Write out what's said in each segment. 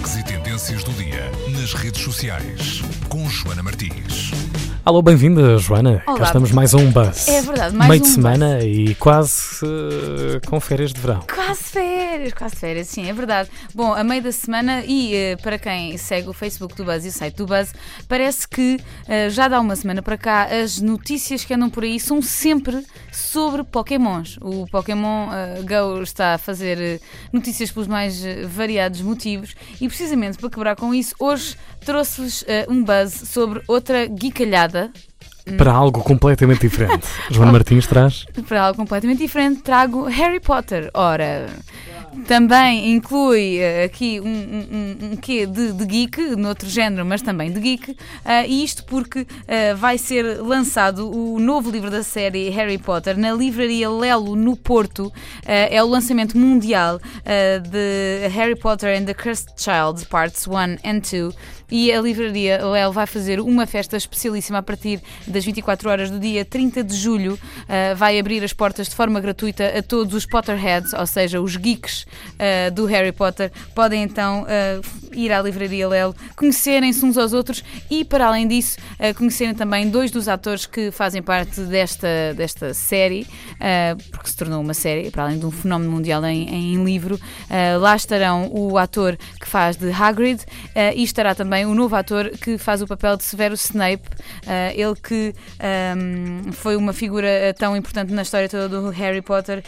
Destaques e tendências do dia nas redes sociais com Joana Martins. Alô, bem-vinda, Joana. Olá. Cá estamos mais a um buzz. É verdade, mais Meio um de semana e quase eh, com férias de verão. Quase férias, quase férias, sim, é verdade. Bom, a meio da semana, e eh, para quem segue o Facebook do Buzz e o site do Buzz, parece que eh, já dá uma semana para cá as notícias que andam por aí são sempre sobre Pokémons. O Pokémon Go está a fazer notícias pelos mais variados motivos e precisamente para quebrar com isso, hoje trouxe-vos um buzz sobre outra guicalhada Para algo completamente diferente. Joana Martins traz. para algo completamente diferente, trago Harry Potter. Ora, também inclui eh, aqui um, um, um, quê de, de geek, noutro género, mas também de geek, eh, e isto porque eh, vai ser lançado o novo livro da série Harry Potter na livraria Lelo, no Porto. É o lançamento mundial de Harry Potter and the Cursed Child, Parts 1 and 2. E a livraria Lelo vai fazer uma festa especialíssima a partir das 24 horas do dia 30 de julho. Uh, vai abrir as portas de forma gratuita a todos os Potterheads, ou seja, os geeks uh, do Harry Potter. Podem então uh, ir à livraria Lelo, conhecerem-se uns aos outros e, para além disso, uh, conhecerem também dois dos atores que fazem parte desta, desta série, porque se tornou uma série, para além de um fenómeno mundial em, em livro. Lá estarão o ator que faz de Hagrid e estará também o novo ator que faz o papel de Severus Snape, ele que um, foi uma figura tão importante na história toda do Harry Potter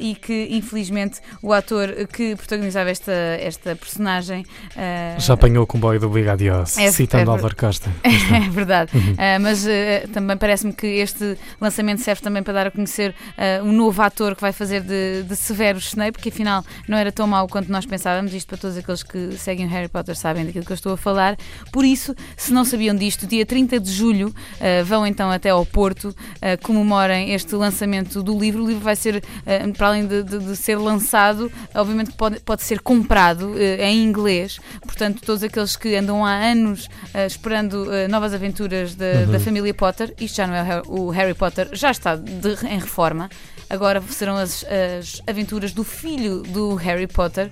e que, infelizmente, o ator que protagonizava esta, esta personagem. uh, Já apanhou o comboio do Adiós, É- citando é Álvaro Costa. é verdade. Uh, mas uh, também parece-me que este lançamento serve também para dar a conhecer um novo ator que vai fazer de, de Severus Snape, que afinal não era tão mau quanto nós pensávamos. Isto para todos aqueles que seguem o Harry Potter sabem daquilo que eu estou a falar. Por isso, se não sabiam disto, dia 30 de julho vão então até ao Porto, comemorem este lançamento do livro. O livro vai ser, para além de, de- de ser lançado, obviamente que pode, pode ser comprado uh, em inglês. Portanto, todos aqueles que andam há anos uh, esperando uh, novas aventuras da, da família Potter, isto já não é o Harry Potter, já está de- em reforma. Agora serão as, as aventuras do filho do Harry Potter.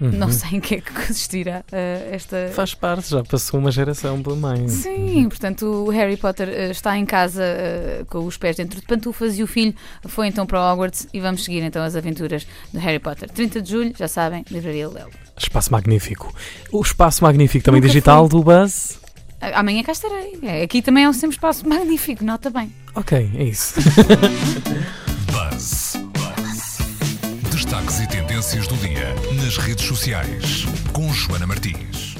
Uhum. Não sei em que é que consistirá uh, esta. Faz parte, já passou uma geração pela mãe. Sim, portanto o Harry Potter uh, está em casa uh, com os pés dentro de pantufas e o filho foi então para Hogwarts e vamos seguir então as aventuras do Harry Potter. 30 de julho, já sabem, Livraria Lelo. Espaço Magnífico. O Espaço Magnífico também Nunca digital do Buzz. Amanhã cá estarei. É, Aqui também é um sempre espaço magnífico, nota bem. Ok, é isso. Destaques e tendências do dia nas redes sociais com Joana Martins.